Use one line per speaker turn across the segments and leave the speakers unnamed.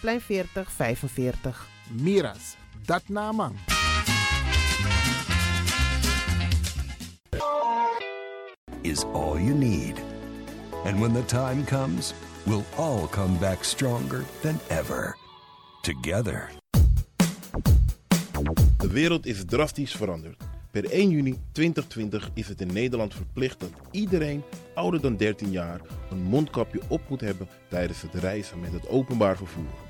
Plein 4045.
Miras. Dat naman.
is all you need. And when the time comes, we'll all come back stronger than ever. Together.
De wereld is drastisch veranderd. Per 1 juni 2020 is het in Nederland verplicht dat iedereen ouder dan 13 jaar een mondkapje op moet hebben tijdens het reizen met het openbaar vervoer.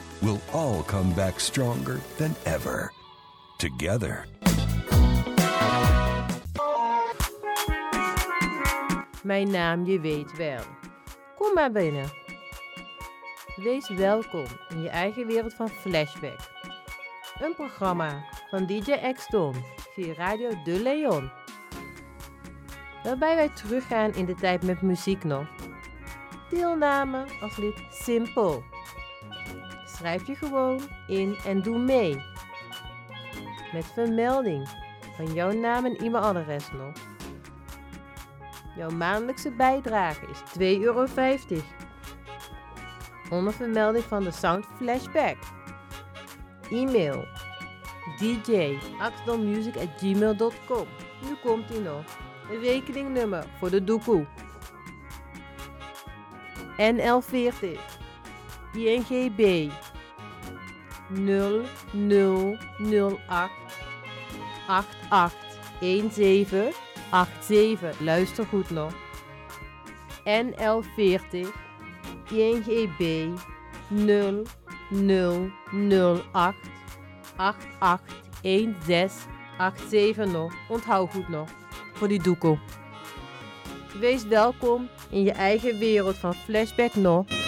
we'll all come back stronger than ever. Together.
Mijn naam je weet wel. Kom maar binnen. Wees welkom in je eigen wereld van Flashback. Een programma van DJ X-Ton via Radio De Leon. Waarbij wij teruggaan in de tijd met muziek nog. Deelname als lid simpel. Schrijf je gewoon in en doe mee. Met vermelding van jouw naam en e-mailadres nog. Jouw maandelijkse bijdrage is 2,50 euro. Onder vermelding van de Sound Flashback. E-mail dj.axelmusic.gmail.com Nu komt ie nog. Een rekeningnummer voor de doekoe. NL40 INGB 0008 881787. Luister goed nog. NL40 INGB 0008 881687 nog. Onthoud goed nog. Voor die doekoe. Wees welkom in je eigen wereld van Flashback nog.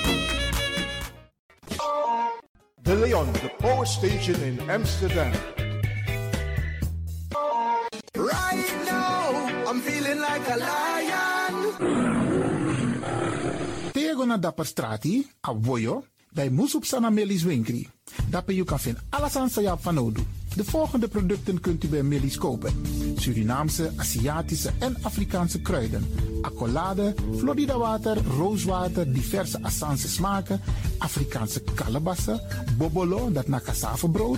De Leon, the power station in Amsterdam.
Right now, I'm feeling like a lion.
Tego na dapper strati, a voyo, bij Moesop Sana Melis Winkri. Dapper you kan vinden alles aan Sayap van Odu. De volgende producten kunt u bij Melis kopen. Surinaamse, Aziatische en Afrikaanse kruiden. Accolade, Florida water, rooswater, diverse Assange smaken. Afrikaanse kalebassen, bobolo, dat na cassavebrood,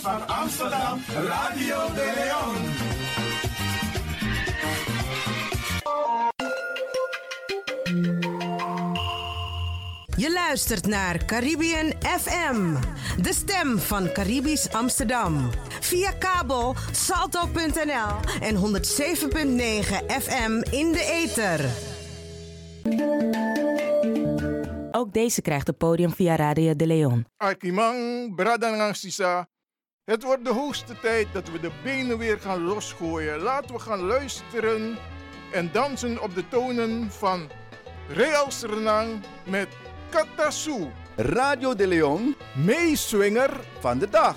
Van Amsterdam, Radio de Leon.
Je luistert naar Caribbean FM, de stem van Caribisch Amsterdam. Via kabel salto.nl en 107.9 FM in de ether.
Ook deze krijgt het podium via Radio de Leon.
Akimang, Bradangang Sisa. Het wordt de hoogste tijd dat we de benen weer gaan losgooien. Laten we gaan luisteren en dansen op de tonen van Real Sernang met Katasu.
Radio de Leon,
meeswinger
van de dag.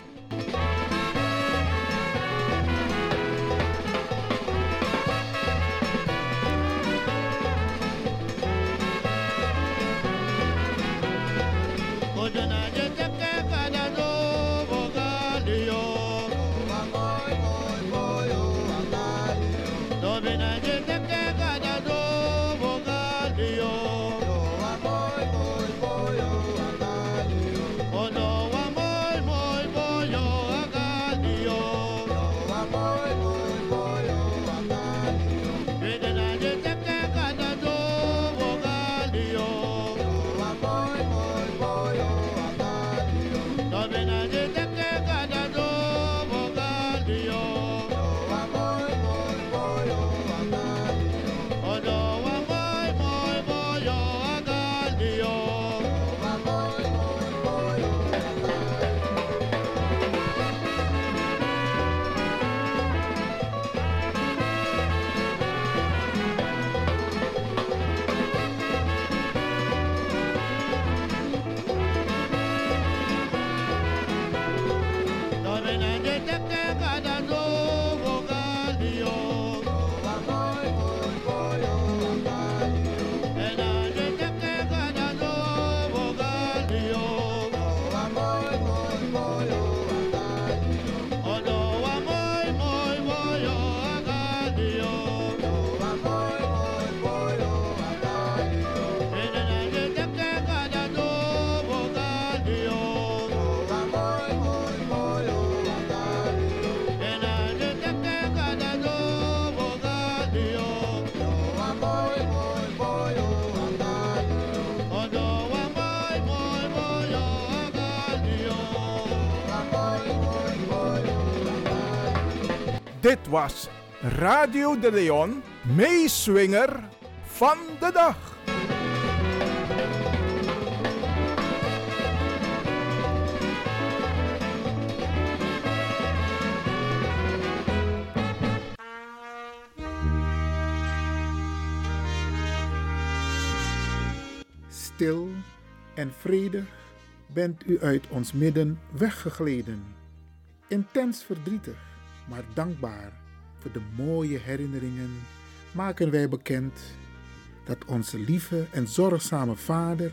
Was Radio de Leon, meeswinger van de dag.
Stil en vredig bent u uit ons midden weggegleden. Intens verdrietig, maar dankbaar voor de mooie herinneringen maken wij bekend dat onze lieve en zorgzame vader,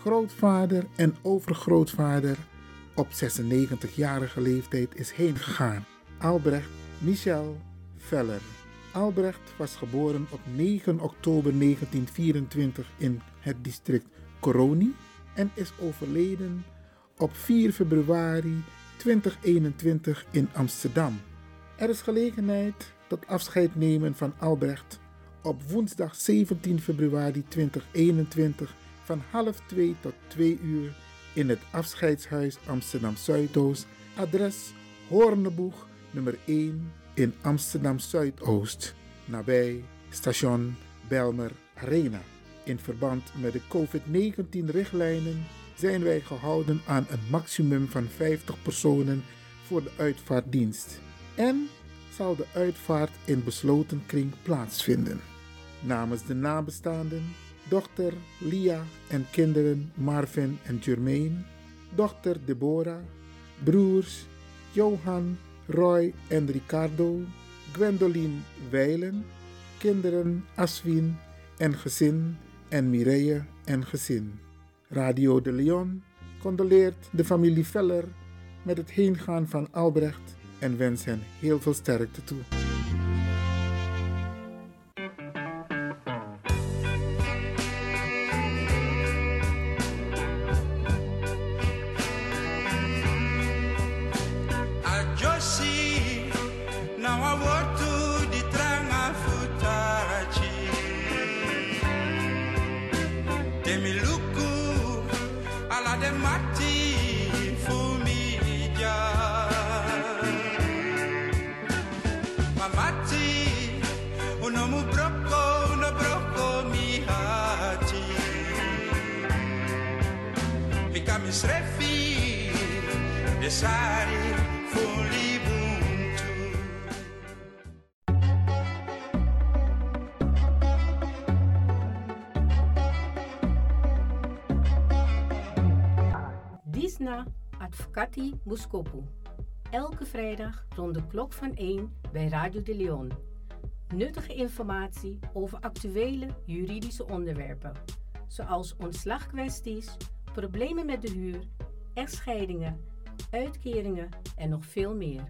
grootvader en overgrootvader op 96-jarige leeftijd is heengegaan. Albrecht Michel Veller. Albrecht was geboren op 9 oktober 1924 in het district Coroni en is overleden op 4 februari 2021 in Amsterdam. Er is gelegenheid tot afscheid nemen van Albrecht op woensdag 17 februari 2021 van half 2 tot 2 uur in het afscheidshuis Amsterdam Zuidoost, adres Hoorneboeg nummer 1 in Amsterdam Zuidoost, nabij station Belmer Arena. In verband met de COVID-19-richtlijnen zijn wij gehouden aan een maximum van 50 personen voor de uitvaartdienst. En zal de uitvaart in besloten kring plaatsvinden. Namens de nabestaanden, dochter Lia en kinderen Marvin en Jermaine, dochter Deborah, broers Johan, Roy en Ricardo, Gwendoline Weilen, kinderen Aswin en gezin en Mireille en gezin. Radio de Leon condoleert de familie Veller met het heengaan van Albrecht en wens hen heel veel sterkte toe.
Rond de klok van 1 bij Radio de Leon. Nuttige informatie over actuele juridische onderwerpen, zoals ontslagkwesties, problemen met de huur, echtscheidingen, uitkeringen en nog veel meer.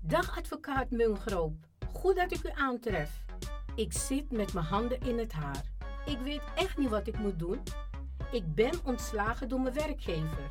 Dag advocaat Mungroop, goed dat ik u aantref. Ik zit met mijn handen in het haar. Ik weet echt niet wat ik moet doen. Ik ben ontslagen door mijn werkgever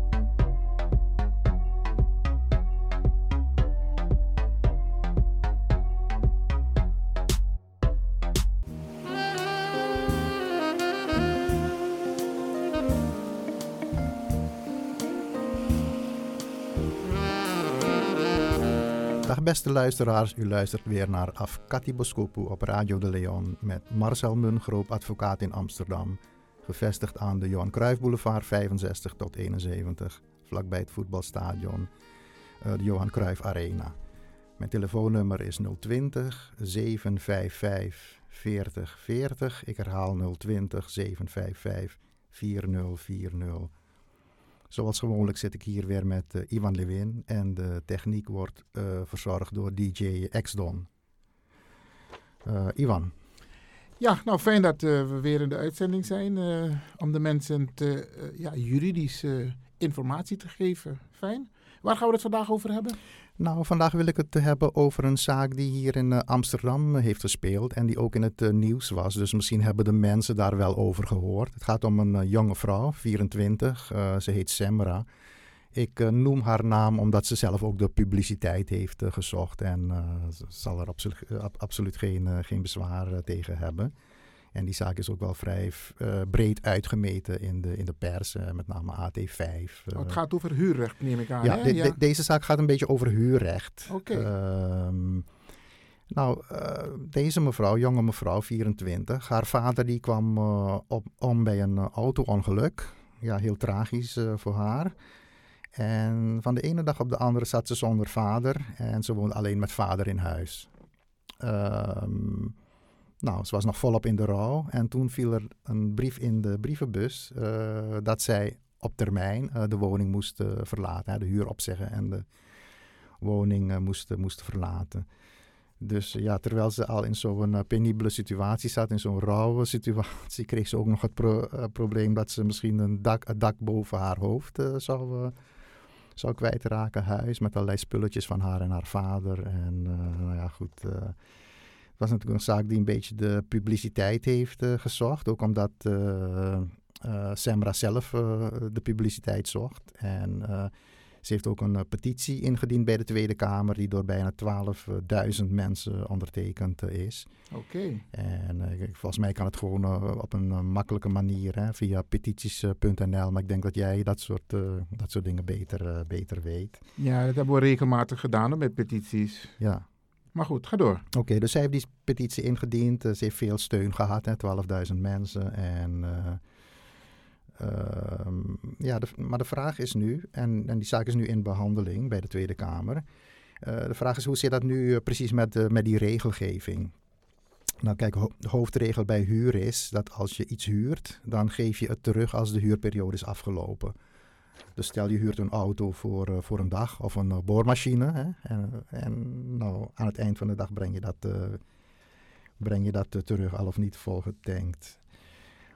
Beste luisteraars, u luistert weer naar Afkati Boskopu op Radio de Leon met Marcel Mungroop, advocaat in Amsterdam. Gevestigd aan de Johan Cruijff Boulevard 65 tot 71, vlakbij het voetbalstadion, uh, de Johan Cruijff Arena. Mijn telefoonnummer is 020 755 40 40. Ik herhaal 020 755 4040. Zoals gewoonlijk zit ik hier weer met uh, Ivan Lewin en de techniek wordt uh, verzorgd door DJ X-Don. Uh, Ivan.
Ja, nou fijn dat we weer in de uitzending zijn om de mensen te, ja, juridische informatie te geven. Fijn. Waar gaan we het vandaag over hebben?
Nou, vandaag wil ik het hebben over een zaak die hier in uh, Amsterdam heeft gespeeld en die ook in het uh, nieuws was. Dus misschien hebben de mensen daar wel over gehoord. Het gaat om een jonge vrouw, 24. ze heet Semra. Ik noem haar naam omdat ze zelf ook de publiciteit heeft gezocht en ze zal er absolu absoluut geen, geen bezwaar tegen hebben. En die zaak is ook wel vrij uh, breed uitgemeten in de, in de pers, uh, met name AT5. Uh.
Oh, het gaat over huurrecht, neem ik aan.
Ja, de, ja. De, deze zaak gaat een beetje over huurrecht.
Oké. Okay.
Ehm, nou, deze mevrouw, jonge mevrouw, 24, haar vader die kwam op, om bij een auto-ongeluk. Ja, heel tragisch voor haar. En van de ene dag op de andere zat ze zonder vader en ze woonde alleen met vader in huis. Um, nou, ze was nog volop in de rouw en toen viel er een brief in de brievenbus uh, dat zij op termijn uh, de woning moest uh, verlaten, de huur opzeggen en de woning moest, moest verlaten. Dus ja, terwijl ze al in zo'n penibele situatie zat, in zo'n rauwe situatie, kreeg ze ook nog het pro probleem dat ze misschien een dak, dak boven haar hoofd zou zou kwijtraken, huis, met allerlei spulletjes van haar en haar vader. En nou ja, goed. Was natuurlijk een zaak die een beetje de publiciteit heeft uh, gezocht. Ook omdat uh, Semra zelf de publiciteit zocht. En ze heeft ook een petitie ingediend bij de Tweede Kamer, die door bijna 12.000 mensen ondertekend is.
Oké.
En uh, volgens mij kan het gewoon op een makkelijke manier hè, via petities.nl. Maar ik denk dat jij dat soort, dat soort dingen beter, beter weet.
Ja, dat hebben we regelmatig gedaan met petities.
Ja.
Maar goed, ga door.
Oké, dus zij heeft die petitie ingediend. ze heeft veel steun gehad, 12.000 mensen. En uh, ja, de, maar de vraag is nu, en, en die zaak is nu in behandeling bij de Tweede Kamer. Uh, de vraag is hoe zit dat nu precies met, met die regelgeving? Nou kijk, de hoofdregel bij huur is dat als je iets huurt, dan geef je het terug als de huurperiode is afgelopen. Dus stel je huurt een auto voor, voor een dag of een boormachine. Hè, en, en nou, aan het eind van de dag breng je dat, breng je dat terug, al of niet volgetankt.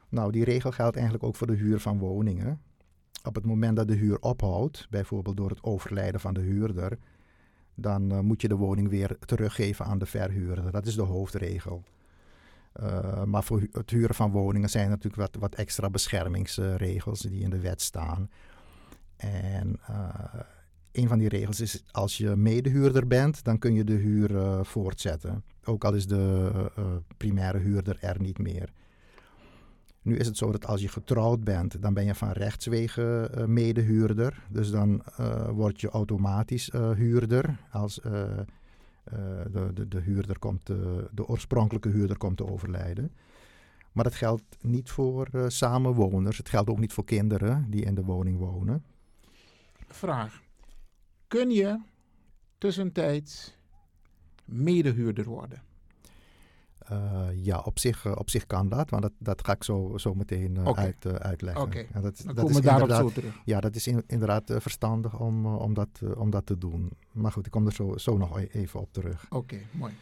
Nou, die regel geldt eigenlijk ook voor de huur van woningen. Op het moment dat de huur ophoudt, bijvoorbeeld door het overlijden van de huurder, dan moet je de woning weer teruggeven aan de verhuurder. Dat is de hoofdregel. Maar voor het huren van woningen zijn natuurlijk wat, wat extra beschermingsregels die in de wet staan. En uh, een van die regels is als je medehuurder bent, dan kun je de huur voortzetten. Ook al is de primaire huurder er niet meer. Nu is het zo dat als je getrouwd bent, dan ben je van rechtswege uh, medehuurder. Dus dan uh, word je automatisch uh, huurder. Als de, de, de, huurder komt, de oorspronkelijke huurder komt te overlijden. Maar dat geldt niet voor samenwoners. Het geldt ook niet voor kinderen die in de woning wonen.
Vraag. Kun je tussentijds medehuurder worden?
Uh, ja, op zich, uh, op zich kan dat, want dat, dat ga ik zo, zo meteen uh,
okay.
uit, uitleggen.
Oké, okay.
ja,
dat, dan dat we daarop zo terug.
Ja, dat is in, inderdaad verstandig om, om, dat, om dat te doen. Maar goed, ik kom er zo, zo nog e-, even op terug.
Oké, okay, mooi.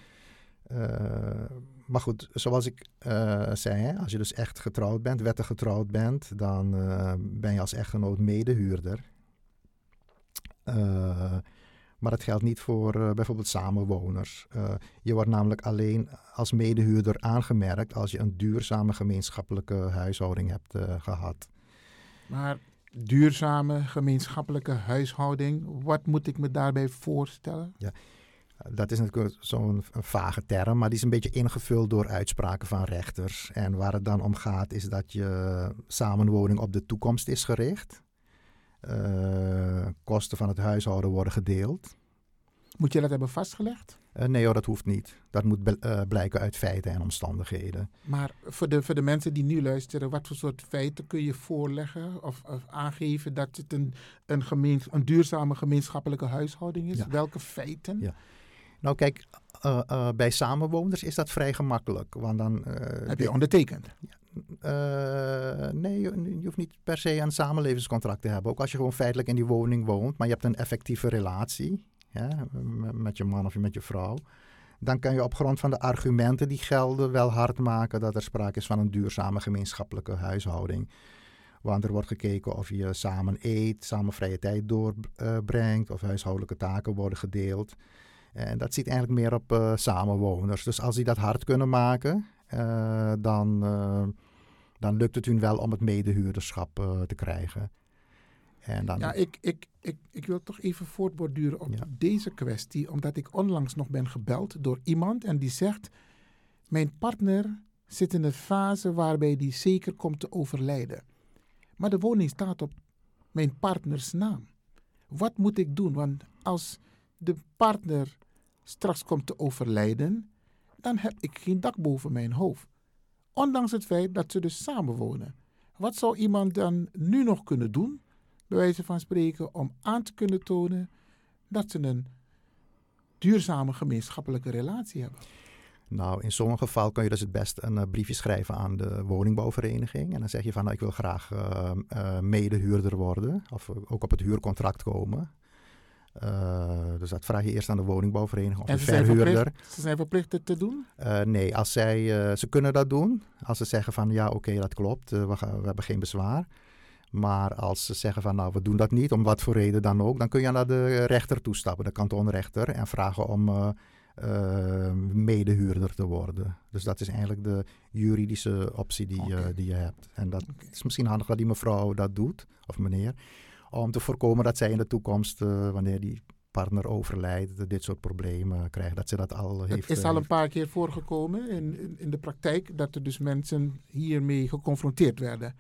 maar goed, zoals ik zei, als je dus echt getrouwd bent, wettig getrouwd bent, dan ben je als echtgenoot medehuurder. Maar dat geldt niet voor uh, bijvoorbeeld samenwoners. Uh, je wordt namelijk alleen als medehuurder aangemerkt als je een duurzame gemeenschappelijke huishouding hebt gehad.
Maar duurzame gemeenschappelijke huishouding, wat moet ik me daarbij voorstellen?
Ja, dat is natuurlijk zo'n vage term, maar die is een beetje ingevuld door uitspraken van rechters. En waar het dan om gaat is dat je samenwoning op de toekomst is gericht. Uh, kosten van het huishouden worden gedeeld.
Moet je dat hebben vastgelegd?
Uh, nee hoor, dat hoeft niet. Dat moet uh, blijken uit feiten en omstandigheden.
Maar voor de, voor de mensen die nu luisteren, wat voor soort feiten kun je voorleggen of, of aangeven dat het een, een, een duurzame gemeenschappelijke huishouding is? Ja. Welke feiten?
Ja. Nou kijk, bij samenwoners is dat vrij gemakkelijk. Want dan,
Heb je ondertekend?
Ja. Uh, nee, je, hoeft niet per se een samenlevingscontract te hebben. Ook als je gewoon feitelijk in die woning woont, maar je hebt een effectieve relatie ja, met je man of met je vrouw. Dan kan je op grond van de argumenten die gelden wel hard maken dat er sprake is van een duurzame gemeenschappelijke huishouding. Want er wordt gekeken of je samen eet, samen vrije tijd doorbrengt, of huishoudelijke taken worden gedeeld. En dat ziet eigenlijk meer op uh, samenwoners. Dus als die dat hard kunnen maken, dan, uh, dan lukt het hun wel om het medehuurderschap uh, te krijgen.
En dan... Ja, ik, ik, ik, ik wil toch even voortborduren op ja. deze kwestie, omdat ik onlangs nog ben gebeld door iemand en die zegt: Mijn partner
zit in een fase waarbij die zeker komt te overlijden. Maar de woning staat op mijn partners naam. Wat moet ik doen? Want als de partner straks komt te overlijden, dan heb ik geen dak boven mijn hoofd. Ondanks het feit dat ze dus samenwonen. Wat zou iemand dan nu nog kunnen doen, bij wijze van spreken, om aan te kunnen tonen dat ze een duurzame gemeenschappelijke relatie hebben?
Nou, in sommige gevallen kun je dus het best een uh, briefje schrijven aan de woningbouwvereniging. En dan zeg je van, nou, ik wil graag uh, uh, medehuurder worden. Of ook op het huurcontract komen. Dus dat vraag je eerst aan de woningbouwvereniging of
en
de verhuurder.
ze zijn verplicht het te doen?
nee, als zij, ze kunnen dat doen. Als ze zeggen van, ja, oké, okay, dat klopt. we, gaan, we hebben geen bezwaar. Maar als ze zeggen van nou, we doen dat niet, om wat voor reden dan ook, dan kun je naar de rechter toestappen, de kantonrechter, en vragen om medehuurder te worden. Dus dat is eigenlijk de juridische optie die, okay. die je hebt. En dat okay. is misschien handig dat die mevrouw dat doet, of meneer, om te voorkomen dat zij in de toekomst, wanneer die partner overlijdt, dit soort problemen krijgt. Dat ze dat al heeft.
Het is al een paar keer voorgekomen in, in, in de praktijk dat er dus mensen hiermee geconfronteerd werden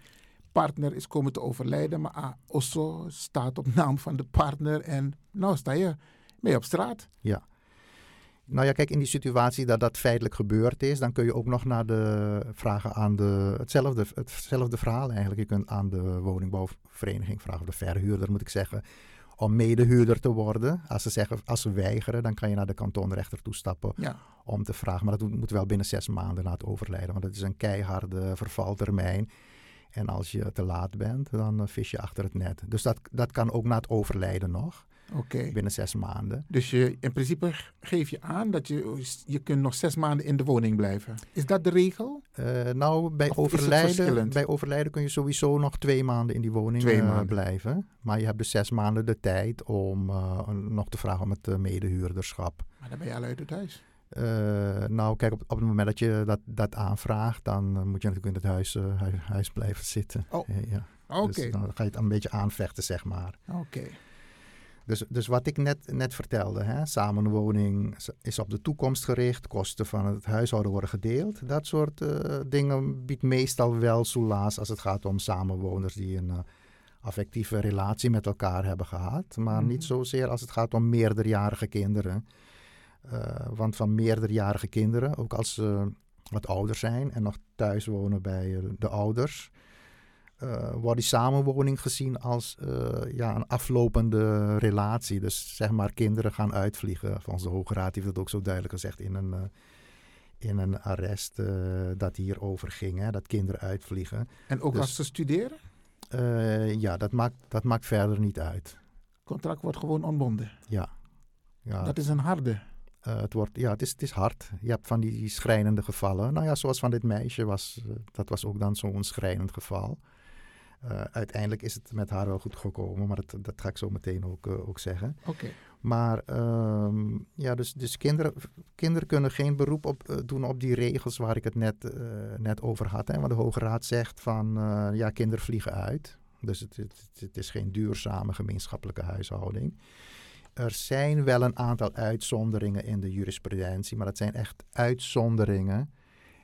partner is komen te overlijden, maar Osso staat op naam van de partner en nou sta je mee op straat.
Ja. Nou ja, kijk, in die situatie dat dat feitelijk gebeurd is, dan kun je ook nog naar de vragen aan de, hetzelfde, hetzelfde verhaal eigenlijk. Je kunt aan de woningbouwvereniging vragen, of de verhuurder moet ik zeggen, om medehuurder te worden. Als ze zeggen, als ze weigeren, dan kan je naar de kantonrechter toestappen
ja.
om te vragen. Maar dat moet wel binnen zes maanden na het overlijden, want dat is een keiharde vervaltermijn. En als je te laat bent, dan vis je achter het net. Dus dat, dat kan ook na het overlijden nog.
Okay.
Binnen zes maanden.
Dus je, in principe geef je aan dat je, je kunt nog zes maanden in de woning blijven. Is dat de regel?
Uh, nou, bij overlijden, bij overlijden kun je sowieso nog twee maanden in die woning uh, blijven. Maar je hebt dus zes maanden de tijd om uh, nog te vragen om het medehuurderschap.
Maar dan ben je al uit het huis.
Uh, nou, kijk, op, op het moment dat je dat, dat aanvraagt, dan uh, moet je natuurlijk in het huis, uh, huis, huis, blijven zitten.
Oh,
ja.
oké. Okay.
Dus dan ga je het een beetje aanvechten, zeg maar.
Oké. Okay.
Dus, dus wat ik net, net vertelde, hè, samenwoning is op de toekomst gericht, kosten van het huishouden worden gedeeld. Dat soort dingen biedt meestal wel soelaas als het gaat om samenwoners die een affectieve relatie met elkaar hebben gehad. Maar mm. niet zozeer als het gaat om meerderjarige kinderen. Uh, want van meerderjarige kinderen, ook als ze wat ouder zijn en nog thuis wonen bij de ouders, wordt die samenwoning gezien als uh, ja, een aflopende relatie. Dus zeg maar, kinderen gaan uitvliegen. Volgens de Hoge Raad heeft dat ook zo duidelijk gezegd in een, in een arrest dat hierover ging, hè, dat kinderen uitvliegen.
En ook
dus,
als ze studeren?
ja, dat maakt, dat maakt verder niet uit.
Het contract wordt gewoon ontbonden?
Ja. ja.
Dat is een harde.
Uh, het, wordt, ja, het, is, het is hard. Je hebt van die schrijnende gevallen. Nou ja, zoals van dit meisje was, dat was ook dan zo'n schrijnend geval. Uh, uiteindelijk is het met haar wel goed gekomen, maar dat, dat ga ik zo meteen ook, ook zeggen.
Oké.
Maar um, ja, dus, dus kinderen, kinderen kunnen geen beroep op, doen op die regels waar ik het net, net over had. Hè? Want de Hoge Raad zegt van ja, kinderen vliegen uit. Dus het, het, het is geen duurzame gemeenschappelijke huishouding. Er zijn wel een aantal uitzonderingen in de jurisprudentie, maar dat zijn echt uitzonderingen.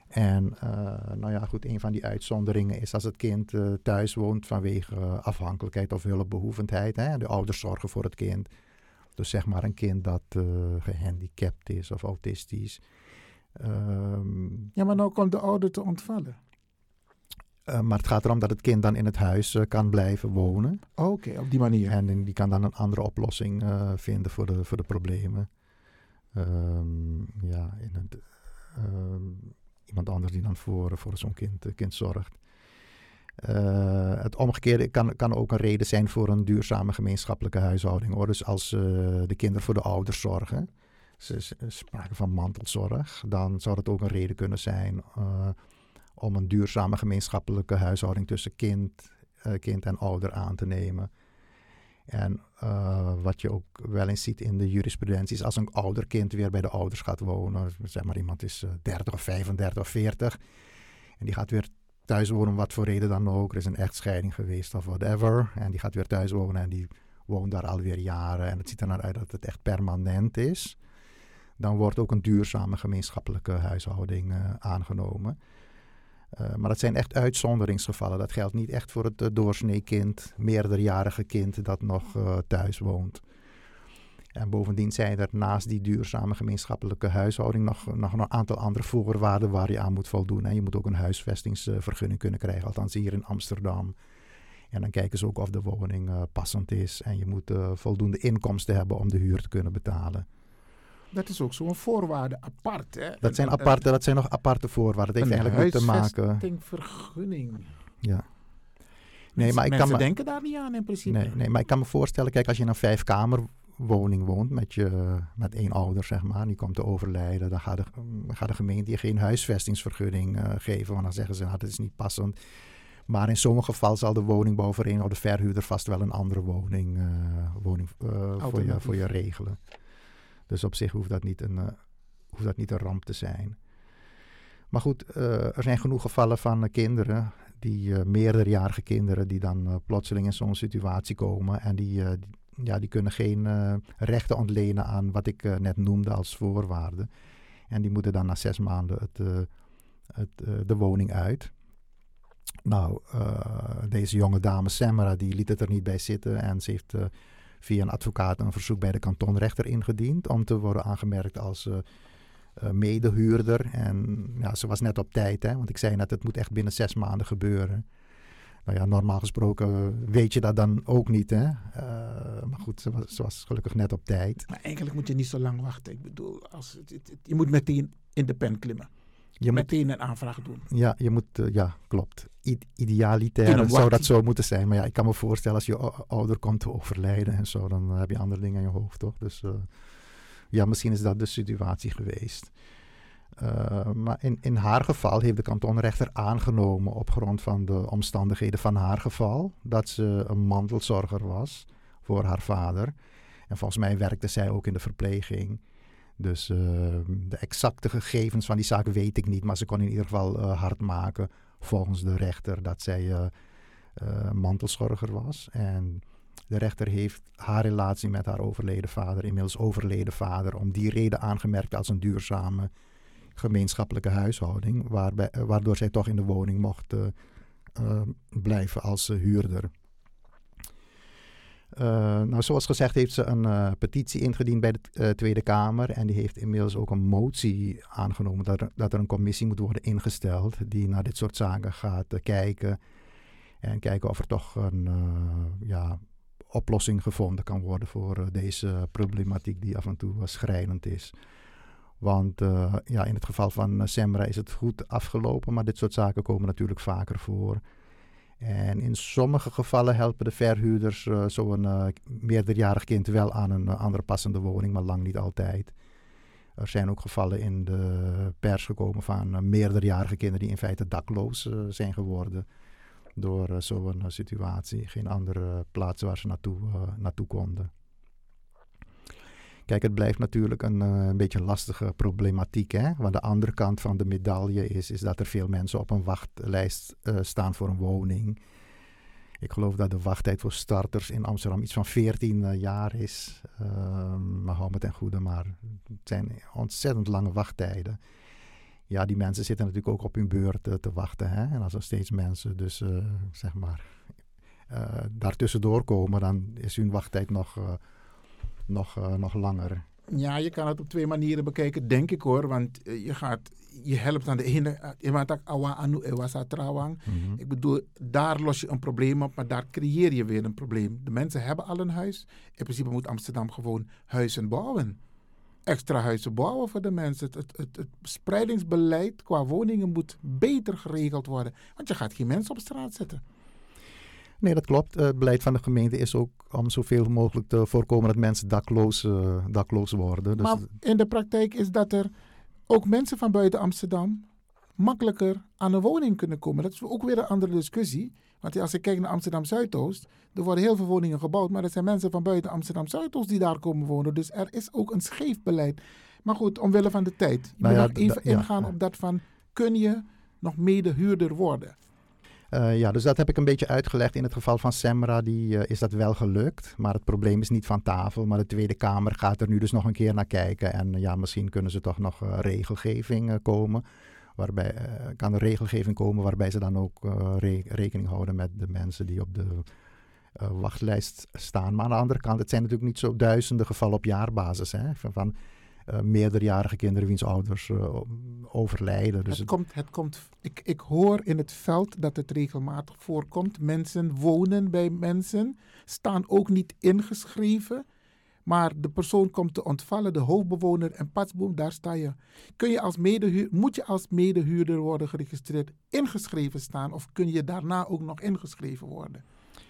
En uh, nou ja, goed, een van die uitzonderingen is als het kind uh, thuis woont vanwege uh, afhankelijkheid of hulpbehoevendheid. Hè? De ouders zorgen voor het kind. Dus zeg maar een kind dat gehandicapt is of autistisch. Um,
ja, maar nou komt de ouder te ontvallen.
Maar het gaat erom dat het kind dan in het huis kan blijven wonen.
Oké, okay, op die manier.
En die kan dan een andere oplossing vinden voor de, voor de problemen. Um, ja, in het, um, iemand anders die dan voor, voor zo'n kind, kind zorgt. het omgekeerde kan, kan ook een reden zijn voor een duurzame gemeenschappelijke huishouding. Hoor. Dus als de kinderen voor de ouders zorgen, ze, spraken van mantelzorg, dan zou dat ook een reden kunnen zijn om een duurzame gemeenschappelijke huishouding tussen kind, kind en ouder aan te nemen. En uh, wat je ook wel eens ziet in de jurisprudentie is als een ouder kind weer bij de ouders gaat wonen. Zeg maar iemand is uh, 30 of 35 of 40 en die gaat weer thuis wonen, wat voor reden dan ook. Er is een echtscheiding geweest of whatever. En die gaat weer thuis wonen en die woont daar alweer jaren. En het ziet er naar uit dat het echt permanent is. Dan wordt ook een duurzame gemeenschappelijke huishouding uh, aangenomen. Uh, maar dat zijn echt uitzonderingsgevallen. Dat geldt niet echt voor het uh, doorsnee kind, meerderjarige kind dat nog uh, thuis woont. En bovendien zijn er naast die duurzame gemeenschappelijke huishouding nog, nog een aantal andere voorwaarden waar je aan moet voldoen. En je moet ook een huisvestingsvergunning kunnen krijgen, althans hier in Amsterdam. En dan kijken ze ook of de woning passend is. En je moet voldoende inkomsten hebben om de huur te kunnen betalen.
Dat is ook zo'n voorwaarde apart. Hè?
Dat zijn, aparte, dat zijn nog aparte voorwaarden. Het heeft eigenlijk niet te maken.
Een vergunning.
Ja.
Nee, maar ik kan me, denken daar niet aan in principe.
Nee, nee, maar ik kan me voorstellen, kijk, als je in een vijfkamerwoning woont met, je, met één ouder, zeg maar, die komt te overlijden, dan gaat de, gaat de gemeente je geen huisvestingsvergunning uh, geven, want dan zeggen ze, nou, dat is niet passend. Maar in sommige gevallen zal de woningbouwvereniging of de verhuurder vast wel een andere woning, uh, woning uh, voor, je, voor je regelen. Dus op zich hoeft dat niet een, uh, hoeft dat niet een ramp te zijn. Maar goed, uh, er zijn genoeg gevallen van uh, kinderen, die meerderjarige kinderen, die dan plotseling in zo'n situatie komen. En die, die, ja, die kunnen geen rechten ontlenen aan wat ik net noemde als voorwaarden. En die moeten dan na zes maanden het, het, de woning uit. Nou, deze jonge dame Semra, die liet het er niet bij zitten en ze heeft via een advocaat een verzoek bij de kantonrechter ingediend om te worden aangemerkt als uh, uh, medehuurder. En ja, ze was net op tijd, hè, want ik zei net, het moet echt binnen zes maanden gebeuren. Nou ja, normaal gesproken weet je dat dan ook niet, hè. Uh, maar goed, ze was, ze was, gelukkig net op tijd.
Maar eigenlijk moet je niet zo lang wachten. Ik bedoel, als je moet meteen in de pen klimmen
je
meteen moet, een aanvraag doen.
Ja, je moet, uh, ja klopt. I idealitair zou dat zo moeten zijn. Maar ja, ik kan me voorstellen als je ouder komt te overlijden en zo, dan heb je andere dingen in je hoofd, toch? Dus uh, ja, misschien is dat de situatie geweest. Uh, maar in, in haar geval heeft de kantonrechter aangenomen op grond van de omstandigheden van haar geval dat ze een mantelzorger was voor haar vader. En volgens mij werkte zij ook in de verpleging. Dus uh, de exacte gegevens van die zaak weet ik niet. Maar ze kon in ieder geval uh, hard maken volgens de rechter dat zij uh, mantelzorger was. En de rechter heeft haar relatie met haar overleden vader, inmiddels overleden vader, om die reden aangemerkt als een duurzame gemeenschappelijke huishouding. Waarbij, waardoor zij toch in de woning mocht blijven als huurder. Uh, nou, zoals gezegd heeft ze een uh, petitie ingediend bij de uh, Tweede Kamer. En die heeft inmiddels ook een motie aangenomen dat er, dat er een commissie moet worden ingesteld. Die naar dit soort zaken gaat kijken. En kijken of er toch een ja, oplossing gevonden kan worden voor deze problematiek die af en toe schrijnend is. Want ja, in het geval van Semra is het goed afgelopen. Maar dit soort zaken komen natuurlijk vaker voor. En in sommige gevallen helpen de verhuurders uh, zo'n uh, meerderjarig kind wel aan een uh, andere passende woning, maar lang niet altijd. Er zijn ook gevallen in de pers gekomen van meerderjarige kinderen die in feite dakloos zijn geworden door zo'n situatie. Geen andere plaats waar ze naartoe, naartoe konden. Kijk, het blijft natuurlijk een, uh, een beetje lastige problematiek. Hè? Want de andere kant van de medaille is, is dat er veel mensen op een wachtlijst uh, staan voor een woning. Ik geloof dat de wachttijd voor starters in Amsterdam iets van 14 uh, eh, jaar is. maar hou me ten goede, maar het zijn ontzettend lange wachttijden. Ja, die mensen zitten natuurlijk ook op hun beurt te wachten. Hè? En als er steeds mensen dus, zeg maar, daartussendoor komen, dan is hun wachttijd nog nog, uh, nog langer.
Ja, je kan het op twee manieren bekijken, denk ik hoor. Want uh, je, gaat, je helpt aan de ene. Mm Ik bedoel, daar los je een probleem op, maar daar creëer je weer een probleem. De mensen hebben al een huis. In principe moet Amsterdam gewoon huizen bouwen. Extra huizen bouwen voor de mensen. Het, het, het, het spreidingsbeleid qua woningen moet beter geregeld worden. Want je gaat geen mensen op straat zetten.
Nee, dat klopt. Het beleid van de gemeente is ook om zoveel mogelijk te voorkomen dat mensen dakloos, uh, dakloos worden.
Dus maar in de praktijk is dat er ook mensen van buiten Amsterdam makkelijker aan een woning kunnen komen. Dat is ook weer een andere discussie. Want als ik kijk naar Amsterdam Zuidoost, er worden heel veel woningen gebouwd, maar er zijn mensen van buiten Amsterdam Zuidoost die daar komen wonen. Dus er is ook een scheef beleid. Maar goed, omwille van de tijd. Ik nou wil nog even ingaan op dat van, kun je nog mede huurder worden?
Uh, ja, dus dat heb ik een beetje uitgelegd. In het geval van Semra die, uh, is dat wel gelukt. Maar het probleem is niet van tafel. Maar de Tweede Kamer gaat er nu dus nog een keer naar kijken. En ja, misschien kunnen ze toch nog regelgeving komen. waarbij eh, kan er regelgeving komen waarbij ze dan ook eh, re- rekening houden met de mensen die op de eh, wachtlijst staan. Maar aan de andere kant, het zijn natuurlijk niet zo duizenden gevallen op jaarbasis. Hè, van, van eh, meerderjarige kinderen wiens ouders eh, overlijden. Dus
het, komt, het komt, ik, ik hoor in het veld dat het regelmatig voorkomt. Mensen wonen bij mensen, staan ook niet ingeschreven. Maar de persoon komt te ontvallen, de hoofdbewoner en patsboom, daar sta je. Kun je als medehuur, moet je als medehuurder worden geregistreerd, ingeschreven staan of kun je daarna ook nog ingeschreven worden?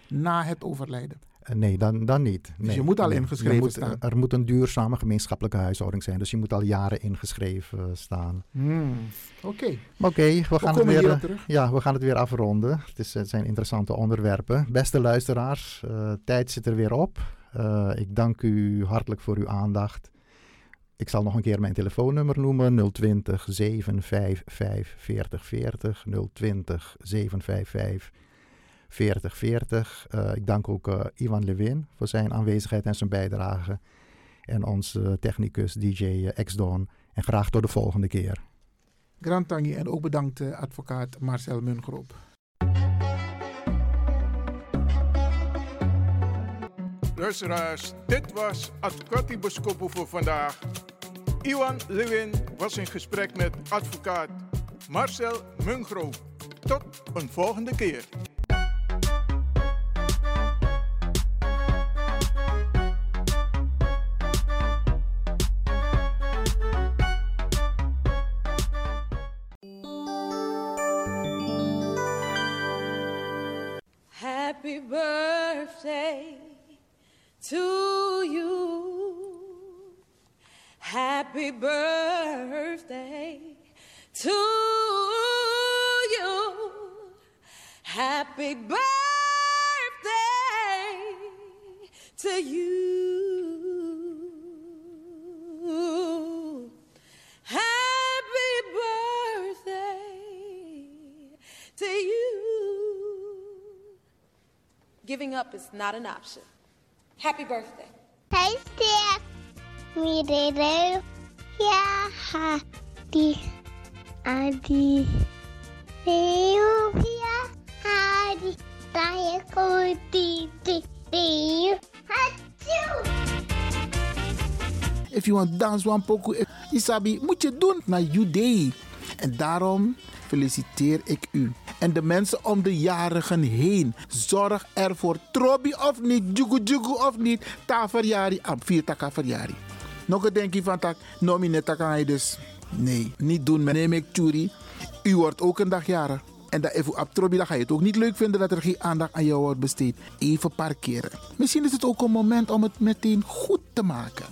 Na het overlijden.
Eh, Nee, dan, dan niet.
Dus
Nee,
je moet al ingeschreven
moet,
staan.
Er moet een duurzame gemeenschappelijke huishouding zijn. Dus je moet al jaren ingeschreven staan.
Hmm, Oké.
Oké, we, gaan het weer, eh,
terug.
ja, we gaan het weer afronden. Het, is, het zijn interessante onderwerpen. Beste luisteraars, eh, tijd zit er weer op. Eh, ik dank u hartelijk voor uw aandacht. Ik zal nog een keer mijn telefoonnummer noemen. 020 755 4040. 020 755 4040. Eh, ik dank ook eh, Ivan Lewin voor zijn aanwezigheid en zijn bijdrage. En onze technicus DJ X-Don. En graag tot de volgende keer.
Grand Tangi en ook bedankt eh, advocaat Marcel Mungroop.
Luisteraars, dit was Advocati Boskopo voor vandaag. Iwan Lewin was in gesprek met advocaat Marcel Mungro. Tot een volgende keer.
Happy birthday to you. Happy birthday to you. Giving up is not an option. Happy birthday.
Hey, Steph. Mirero. Ja, hadi. Adi. Eeuw, oh, ja, hadi. Tayo ko titi. Eeuw. Hatsjoe.
If you want dance one poco, Isabi, moet je doen naar day. En daarom feliciteer ik u. En de mensen om de jarigen heen. Zorg ervoor. Trobi of niet, jugu jugu of niet. Ta verjari, am vier taka verjari. Nog een denkje van tak, nomi net aan je dus. Nee, niet doen. Neem ik churi. U wordt ook een dag jarig. En dat even op Trobi, dan ga je het ook niet leuk vinden dat er geen aandacht aan jou wordt besteed. Even parkeren. Misschien is het ook een moment om het meteen goed te maken.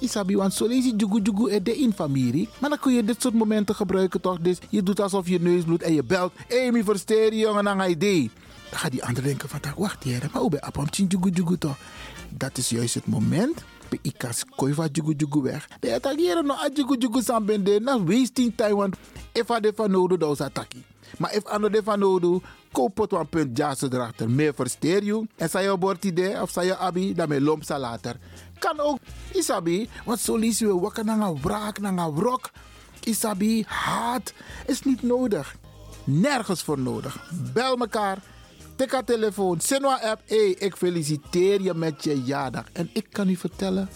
Isabi, want zo lees je jugu jugu er de in familie. Maar dan kun je dit soort momenten gebruiken toch? Dus je doet alsof je neus bloedt en je belt. Mi versteer jongen, dan ga je idee. Dan gaat die ander denken van, wacht hier, maar hoe ben je jugu jugu toch? Dat is juist het moment. Bij ikas koi van jugu jugu weg. De attackeren no a jugu jugu san bende. Na wasting time, want if a de van nodig, dan is attackie. Maar if ander de van nodig, koop het een punt jazz erachter. Meer versteer je. En zij je idee of zij je abi, dan lomp later. Kan ook, isabi, want zo lees je wakker naar een wraak, naar een wrok. Isabi, haat, is niet nodig. Nergens voor nodig. Bel mekaar. Tik haar telefoon. Sinwa app. Hey, ik feliciteer je met je jaardag. En ik kan u vertellen.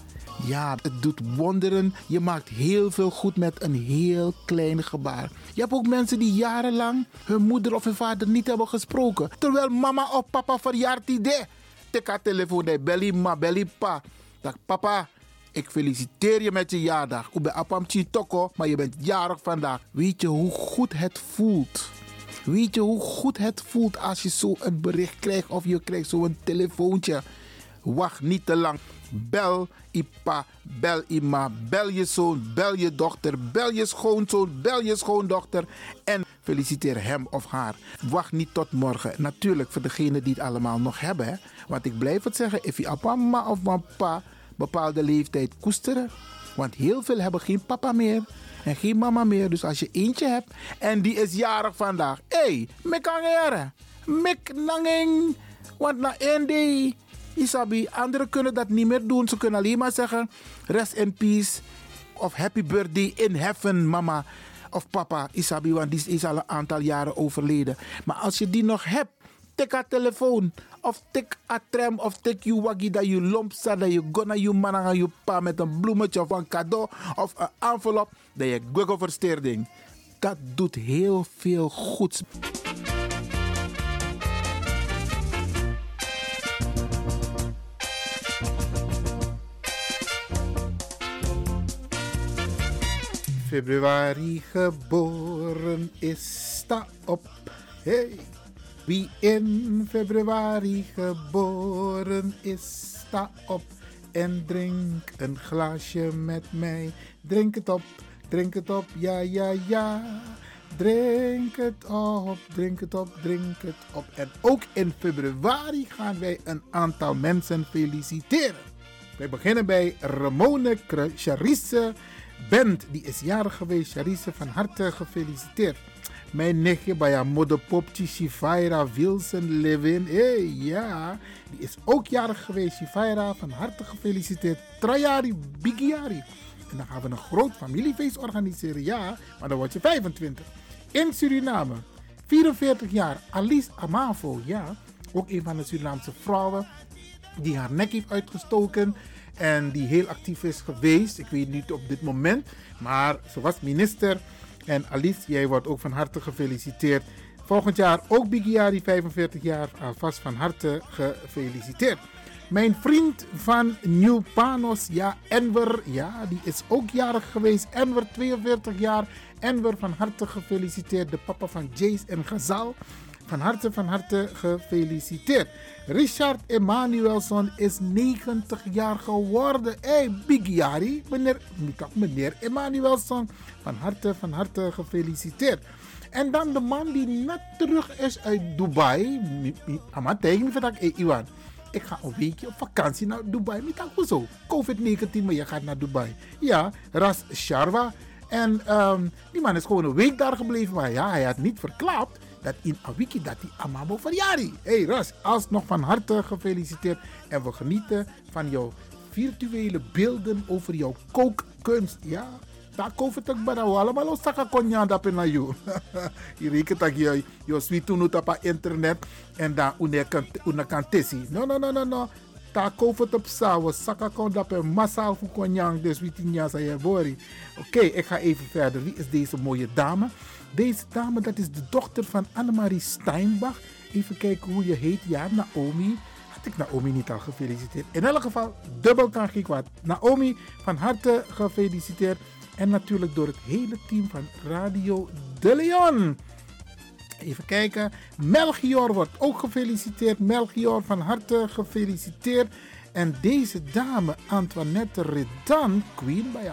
Ja, het doet wonderen. Je maakt heel veel goed met een heel klein gebaar. Je hebt ook mensen die jarenlang hun moeder of hun vader niet hebben gesproken. Terwijl mama of papa verjaart idee. Tik haar telefoon. Hey, belly ma, belly pa. Dag papa. Ik feliciteer je met je jaardag. Ik ben Apam Toko, maar je bent jarig vandaag. Weet je hoe goed het voelt? Weet je hoe goed het voelt als je zo een bericht krijgt of je krijgt zo'n telefoontje? Wacht niet te lang. Bel Ipa, bel Ima, bel je zoon, bel je dochter, bel je schoonzoon, bel je schoondochter en feliciteer hem of haar. Wacht niet tot morgen. Natuurlijk voor degenen die het allemaal nog hebben. Hè? Want ik blijf het zeggen, if je papa ma of papa bepaalde leeftijd koesteren. Want heel veel hebben geen papa meer en geen mama meer. Dus als je eentje hebt en die is jarig vandaag. Hé, hey, mek angere. Mek nangeng. Want na één Isabi, anderen kunnen dat niet meer doen. Ze kunnen alleen maar zeggen, rest in peace. Of happy birthday in heaven, mama. of papa Isabi, want die is al een aantal jaren overleden. Maar als je die nog hebt, tik haar telefoon. Of tik a tram, of tik je waggie dat je lomp staat, dat je gonna je man aan je pa met een bloemetje of een cadeau of een envelop, dat je Google versteerding. Dat doet heel veel goeds. Februari geboren is, sta op. Hey. Wie in februari geboren is, sta op en drink een glaasje met mij. Drink het op, drink het op, ja, ja, ja. Drink het op, drink het op, drink het op. En ook in februari gaan wij een aantal mensen feliciteren. Wij beginnen bij Ramone Charisse Bent. Die is jarig geweest. Charisse, van harte gefeliciteerd. Mijn nichtje bij haar moederpopje Shifaira Wilson Levin. Hé, hey, ja. Die is ook jarig geweest. Shifaira, van harte gefeliciteerd. Trajari, Bigiari. En dan gaan we een groot familiefeest organiseren. Ja, maar dan word je 25. In Suriname. 44 jaar. Alice Amavo. Ja, ook een van de Surinaamse vrouwen die haar nek heeft uitgestoken. En die heel actief is geweest. Ik weet niet op dit moment. Maar ze was minister. En Alice, jij wordt ook van harte gefeliciteerd. Volgend jaar ook Bigiari, 45 jaar. Alvast van harte gefeliciteerd. Mijn vriend van Nieuw Panos, ja, Enver, ja, die is ook jarig geweest. Enver, 42 jaar. Enver, van harte gefeliciteerd. De papa van Jace en Gazal. Van harte, van harte gefeliciteerd. Richard Emanuelson is 90 jaar geworden. Hey, Big Jari, meneer, meneer Emanuelson. Van harte, van harte gefeliciteerd. En dan de man die net terug is uit Dubai. Ama tegen Iwan. Ik ga een weekje op vakantie naar Dubai. Met zo. COVID-19, maar je gaat naar Dubai. Ja, Ras Sharwa. En um, die man is gewoon een week daar gebleven. Maar ja, hij had niet verklapt dat in Awiki dat die Amabo verjari. Hey Ras, alsnog van harte gefeliciteerd. En we genieten van jouw virtuele beelden over jouw kookkunst. Ja, daar ik ook bij allemaal los saka konya dat na you. Je rekent dat je je sweet op internet en daar una kan. No no no no no. Koop het op sawa saka kon dat massaal voor konyang dus wie tien jaar. Oké, ik ga even verder. Wie is deze mooie dame? Deze dame, dat is de dochter van Annemarie Steinbach. Even kijken hoe je heet. Ja, Naomi. Had ik Naomi niet al gefeliciteerd? In elk geval, dubbel kan ik. Naomi, van harte gefeliciteerd. En natuurlijk door het hele team van Radio De Leon. Even kijken. Melchior wordt ook gefeliciteerd. Melchior, van harte gefeliciteerd. En deze dame, Antoinette Redan, Queen bij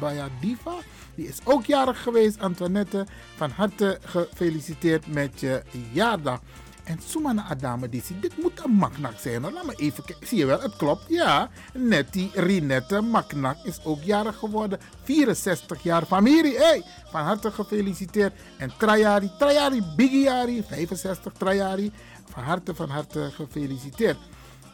Baya Diva die is ook jarig geweest. Antoinette, van harte gefeliciteerd met je jaardag. En Sumana Adame, die ziet, dit moet een maknak zijn. Laat me even kijken. Zie je wel, het klopt. Ja, Nettie Rinette Maknak is ook jarig geworden. 64 jaar familie. Hey, van harte gefeliciteerd. En Trajari, Trajari, Bigiari, 65 Trajari. Van harte, van harte gefeliciteerd.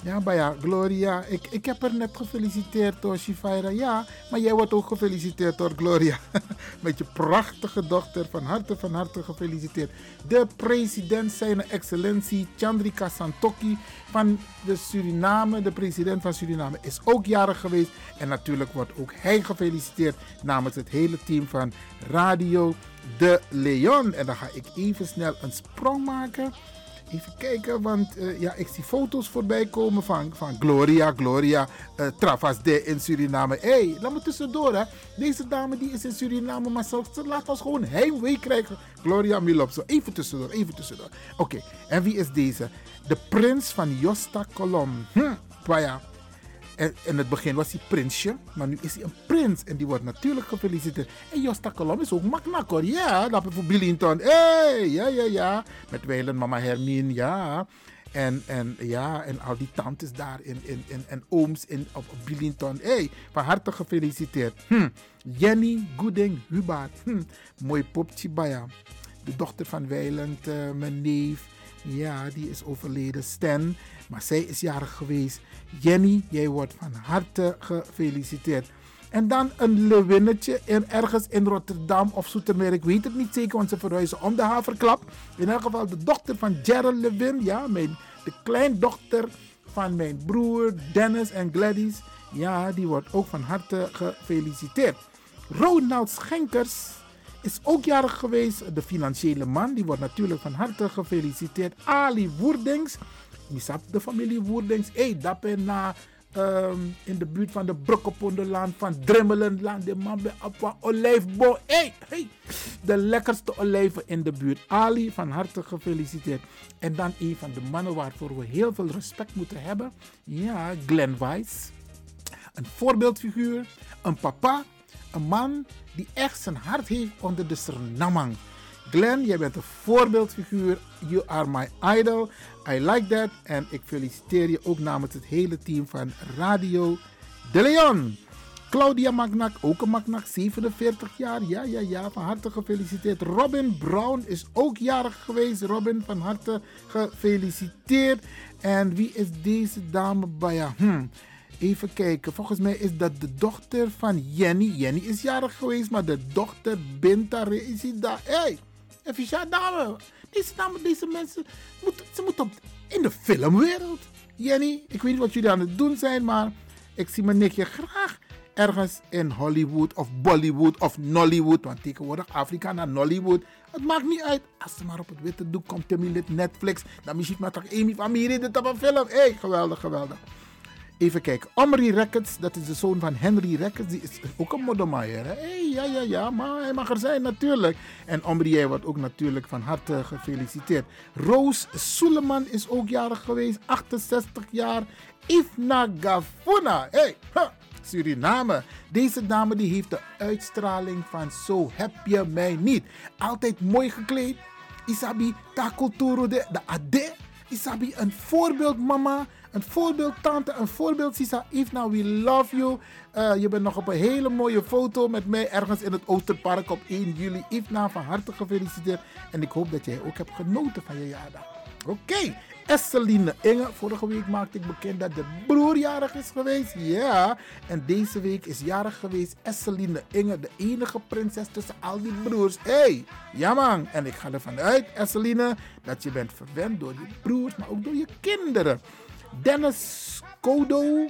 Ja, maar ja, Gloria, ik, ik heb er net gefeliciteerd door Shifaira. Ja, maar jij wordt ook gefeliciteerd door Gloria. Met je prachtige dochter. Van harte, van harte gefeliciteerd. De president, zijn excellentie Chandrika Santoki van de Suriname, de president van Suriname, is ook jarig geweest. En natuurlijk wordt ook hij gefeliciteerd namens het hele team van Radio De Leon. En dan ga ik even snel een sprong maken Even kijken, want uh, ja, ik zie foto's voorbij komen van, van Gloria, Gloria uh, Travas de in Suriname. Hé, hey, laat me tussendoor hè. Deze dame die is in Suriname, maar ze, laat ons gewoon heimwee krijgen. Gloria Milopso. Even tussendoor, even tussendoor. Oké, en wie is deze? De prins van Josta Kolom. Hm. In het begin was hij prinsje, maar nu is hij een prins. En die wordt natuurlijk gefeliciteerd. En Josta Kolom is ook maknak hoor. Ja, dat voor Billington. Hey, ja, ja, ja. Met Weilen, mama Hermine, ja. En, en, ja, en al die tantes daar in, in, in, en ooms in, op, Billington. Hey, van harte gefeliciteerd. Hm. Jenny Goeding Hubaert. Hm. Mooi popje baya. De dochter van Weiland, uh, mijn neef. Ja, die is overleden. Stan. Maar zij is jarig geweest. Jenny, jij wordt van harte gefeliciteerd. En dan een lewinnetje in, ergens in Rotterdam of Zoetermeer. Ik weet het niet zeker, want ze verhuizen om de haverklap. In elk geval de dochter van Gerald Lewin. Ja, mijn, de kleindochter van mijn broer Dennis en Gladys. Ja, die wordt ook van harte gefeliciteerd. Ronald Schenkers is ook jarig geweest. De financiële man, die wordt natuurlijk van harte gefeliciteerd. Ali Woerdings, misap de familie Woerdings. Hey, ben na um, in de buurt van de Brokkeponderland, van Dremmelenland, de man bij Appa Olijfboom. Hey, hey, de lekkerste olijven in de buurt. Ali, van harte gefeliciteerd. En dan een van de mannen waarvoor we heel veel respect moeten hebben. Ja, Glenn Weiss. Een voorbeeldfiguur, een papa, een man die echt zijn hart heeft onder de Sernamang. Glenn, jij bent een voorbeeldfiguur. You are my idol. I like that. En ik feliciteer je ook namens het hele team van Radio De Leon. Claudia Magnak, ook een Magnak, 47 jaar. Ja, ja, ja, van harte gefeliciteerd. Robin Brown is ook jarig geweest. Robin, van harte gefeliciteerd. En wie is deze dame bij je? Hm. Even kijken, volgens mij is dat de dochter van Jenny. Jenny is jarig geweest, maar de dochter Binta is daar. Hey, even dame. Deze dame, deze mensen, moeten, ze moeten in de filmwereld. Jenny, ik weet niet wat jullie aan het doen zijn, maar ik zie mijn nichtje graag ergens in Hollywood of Bollywood of Nollywood. Want tegenwoordig Afrika naar Nollywood. Het maakt niet uit. Als ze maar op het witte doek komt, Timmy Netflix. Dan misschien maar toch Amy van Miri dit op een film. Hé, hey, geweldig, geweldig. Even kijken. Omri Records, dat is de zoon van Henry Records. Die is ook een moddermaier. Hey, ja, ja, ja, maar hij mag er zijn natuurlijk. En Omri, jij wordt ook natuurlijk van harte gefeliciteerd. Roos Suleman is ook jarig geweest. 68 jaar. Ifna Gafuna. Hey, Suriname. Deze dame die heeft de uitstraling van zo heb je mij niet. Altijd mooi gekleed. Isabi, ta culturo de, de ade. Isabi, een voorbeeld mama. Een voorbeeld tante, een voorbeeld Sisa Ifna, we love you. Uh, je bent nog op een hele mooie foto met mij ergens in het Oosterpark op 1 juli. Ifna, van harte gefeliciteerd. En ik hoop dat jij ook hebt genoten van je jaardag. Oké, okay. Esseline Inge. Vorige week maakte ik bekend dat de broer jarig is geweest. Ja, en deze week is jarig geweest Esseline Inge. De enige prinses tussen al die broers. Hé, hey, ja. En ik ga ervan uit, Esseline, dat je bent verwend door je broers, maar ook door je kinderen. Dennis Kodo.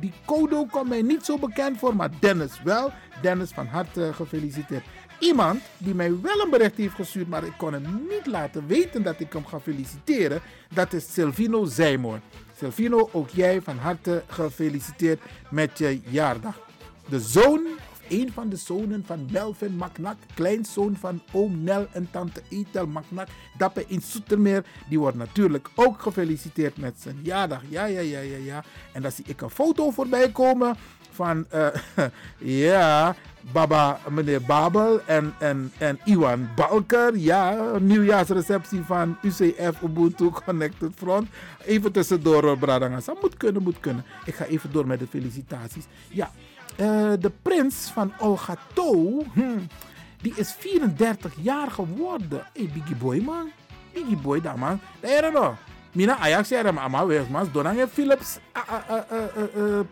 Die Kodo komt mij niet zo bekend voor, maar Dennis wel. Dennis van harte gefeliciteerd. Iemand die mij wel een bericht heeft gestuurd, maar ik kon hem niet laten weten dat ik hem ga feliciteren. Dat is Silvino Zijmoor. Silvino, ook jij van harte gefeliciteerd met je jaardag. De zoon een van de zonen van Melvin Maknak, kleinzoon van oom Nel en tante Etel Maknak, Dappe in Soetermeer, die wordt natuurlijk ook gefeliciteerd met zijn jaardag. Ja, ja, ja, ja, ja. En dan zie ik een foto voorbij komen van, uh, ja, Baba, meneer Babel en, en, en Iwan Balker. Ja, nieuwjaarsreceptie van UCF Ubuntu Connected Front. Even tussendoor, Bradangasa. Moet kunnen, moet kunnen. Ik ga even door met de felicitaties. Ja, uh, de prins van Olgato, hmm, die is 34 jaar geworden. Hey, Biggie Boy, man. Biggie Boy, daar, man. Daar nog. Mina Ajax zei maar ama wees mas donang Philips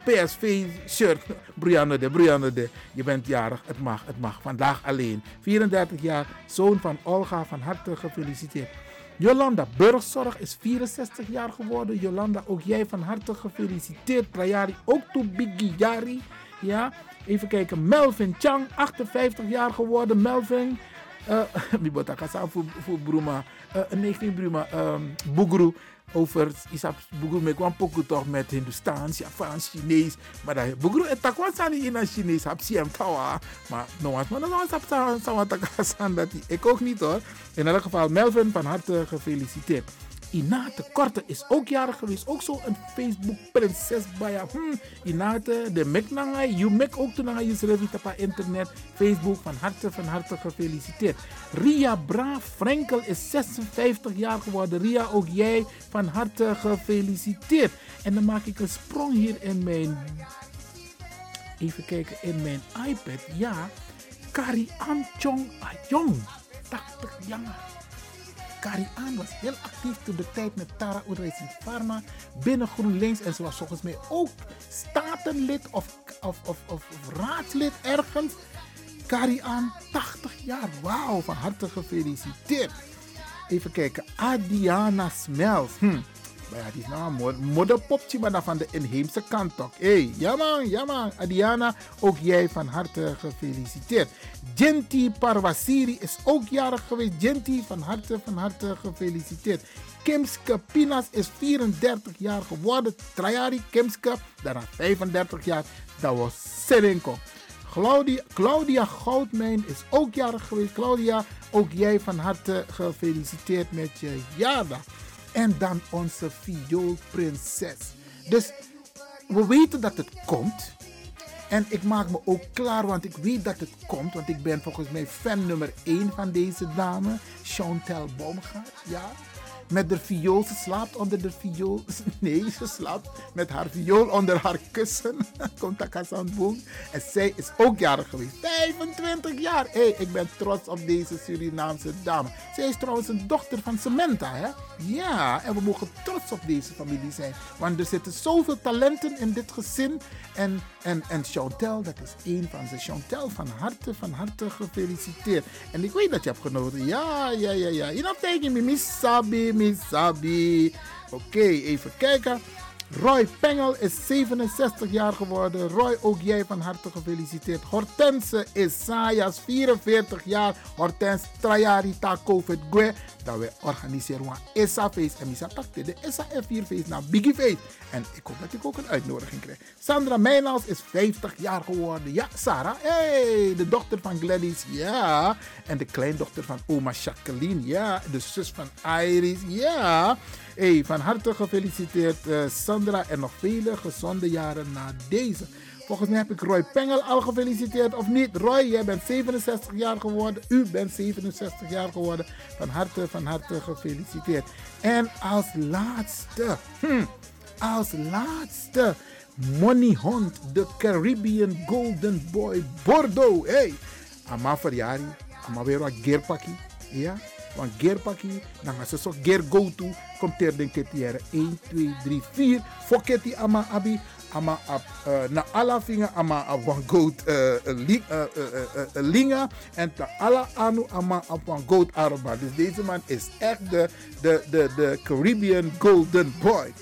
PSV shirt. Brianne de, Brianne de. Je bent jarig, het mag, het mag. Vandaag alleen. 34 jaar, zoon van Olga, van harte gefeliciteerd. Jolanda Burgzorg is 64 jaar geworden. Jolanda, ook jij van harte gefeliciteerd. Trajari, ook toe Biggie Jari. Ja, even kijken. Melvin Chang, 58 jaar geworden. Melvin. Uh, voor, voor Bruma. Uh, 19 Bruma. Um, Bugru. Over Isap Bugru me kwam poku toch met Hindustaans, Japans, Chinees. Maar dat Bugru en takwa sani in het Chinees. Hap si hem tawa. Maar no was maar dan was takwa dat Ik ook niet hoor. In elk geval Melvin van harte gefeliciteerd. Inate Korte is ook jarig geweest. Ook zo een Facebook-prinses bij hmm, Inate, de Meknanga, je mek ook toen je schreef op internet. Facebook, van harte, van harte gefeliciteerd. Ria Bra Frenkel is 56 jaar geworden. Ria, ook jij van harte gefeliciteerd. En dan maak ik een sprong hier in mijn. Even kijken, in mijn iPad. Ja, Kari Chong Ayong. 80 jaar. Karian was heel actief toen de tijd met Tara Oedreis Pharma binnen GroenLinks. En ze was volgens mij ook statenlid of, of, of, of, raadslid ergens. Karian, 80 jaar. Wauw, van harte gefeliciteerd. Even kijken. Adiana Smels. Hm. Maar ja, die is nou een modderpopje, maar dan van de inheemse kant toch. Hé, hey, ja man. Adiana, ook jij van harte gefeliciteerd. Genti Parwasiri is ook jarig geweest. Genti, van harte, van harte gefeliciteerd. Kimske Pinas is 34 jaar geworden. Trajari Kimske, daarna 35 jaar. Dat was Serenko. Claudia, Claudia Goudmijn is ook jarig geweest. Claudia, ook jij van harte gefeliciteerd met je jaardag. En dan onze vioolprinses. Dus we weten dat het komt. En ik maak me ook klaar, want ik weet dat het komt. Want ik ben volgens mij fan nummer 1 van deze dame. Chantal Baumgart, ja met de viool. Ze slaapt onder de viool. Nee, ze slaapt met haar viool onder haar kussen. Komt boom. En zij is ook jarig geweest. 25 jaar. Hey, ik ben trots op deze Surinaamse dame. Zij is trouwens een dochter van Samantha, hè? Ja, en we mogen trots op deze familie zijn. Want er zitten zoveel talenten in dit gezin. En, en, en Chantel, dat is één van ze. Chantel, van harte, van harte gefeliciteerd. En ik weet dat je hebt genoten. Ja, ja, ja, ja. Je know, tegen me, Miss Sabi. Oké, even kijken. Roy Pengel is 67 jaar geworden. Roy, ook jij van harte gefeliciteerd. Hortense Isaias, 44 jaar. Hortense Trajari ta COVID Gwe. Dat we organiseren een ISA feest. En Misa pakte de ISA F4 feest naar Biggie Feest. En ik hoop dat ik ook een uitnodiging krijg. Sandra Meijnals is 50 jaar geworden. Ja, Sarah. Hey, de dochter van Gladys. Ja. En de kleindochter van oma Jacqueline. Ja. De zus van Iris. Ja. Hey, van harte gefeliciteerd uh, Sandra en nog vele gezonde jaren na deze. Volgens mij heb ik Roy Pengel al gefeliciteerd of niet. Roy, jij bent 67 jaar geworden. U bent 67 jaar geworden. Van harte, van harte gefeliciteerd. En als laatste, hm, als laatste, Money Hunt, de Caribbean Golden Boy Bordeaux. Hey, ama verjari, ama weer wat gearpakkie. Ja, want gearpakkie, dan gaan ze zo gear go to. Komt er denk ik 1, 2, 3, 4. Foketi ama abi ama uh, na ala finga ama ap wan goat uh, li, linga en ta ala anu ama ap wan goat arba. Dus deze man is echt de, de, de, de Caribbean Golden Boy.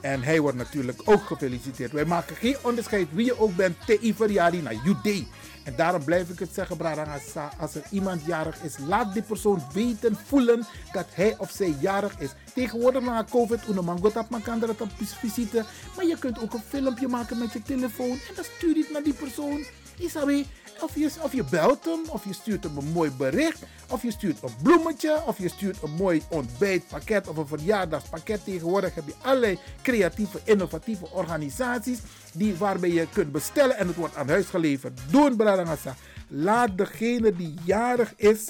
En hij wordt natuurlijk ook gefeliciteerd. Wij maken geen onderscheid wie je ook bent. Te Iveriari naar Judee. En daarom blijf ik het zeggen, Brarangasa. Als er iemand jarig is, laat die persoon weten, voelen dat hij of zij jarig is. Tegenwoordig na COVID, una mangot op kan er op visite. Maar je kunt ook een filmpje maken met je telefoon. En dan stuur je het naar die persoon. Isabi, of je, of je belt hem, of je stuurt hem een mooi bericht, of je stuurt een bloemetje, of je stuurt een mooi ontbijtpakket of een verjaardagspakket. Tegenwoordig heb je allerlei creatieve, innovatieve organisaties die, waarbij je kunt bestellen en het wordt aan huis geleverd. Doen, Bradangasa. Laat degene die jarig is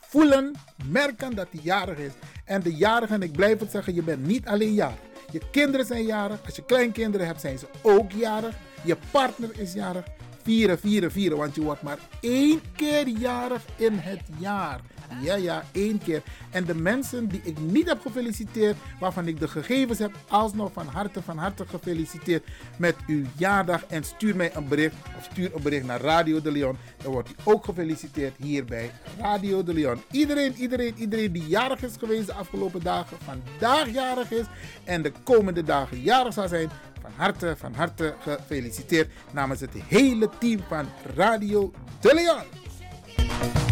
voelen, merken dat hij jarig is. En de jarige, en ik blijf het zeggen, je bent niet alleen jarig. Je kinderen zijn jarig. Als je kleinkinderen hebt, zijn ze ook jarig. Je partner is jarig vieren, vieren, vieren. Want je wordt maar één keer jarig in het jaar. Ja, ja, één keer. En de mensen die ik niet heb gefeliciteerd, waarvan ik de gegevens heb, alsnog van harte, van harte gefeliciteerd met uw jaardag. En stuur mij een bericht of stuur een bericht naar Radio de Leon. Dan wordt u ook gefeliciteerd hier bij Radio de Leon. Iedereen, iedereen, iedereen die jarig is geweest de afgelopen dagen, vandaag jarig is en de komende dagen jarig zal zijn, van harte, van harte gefeliciteerd namens het hele team van Radio De Leon.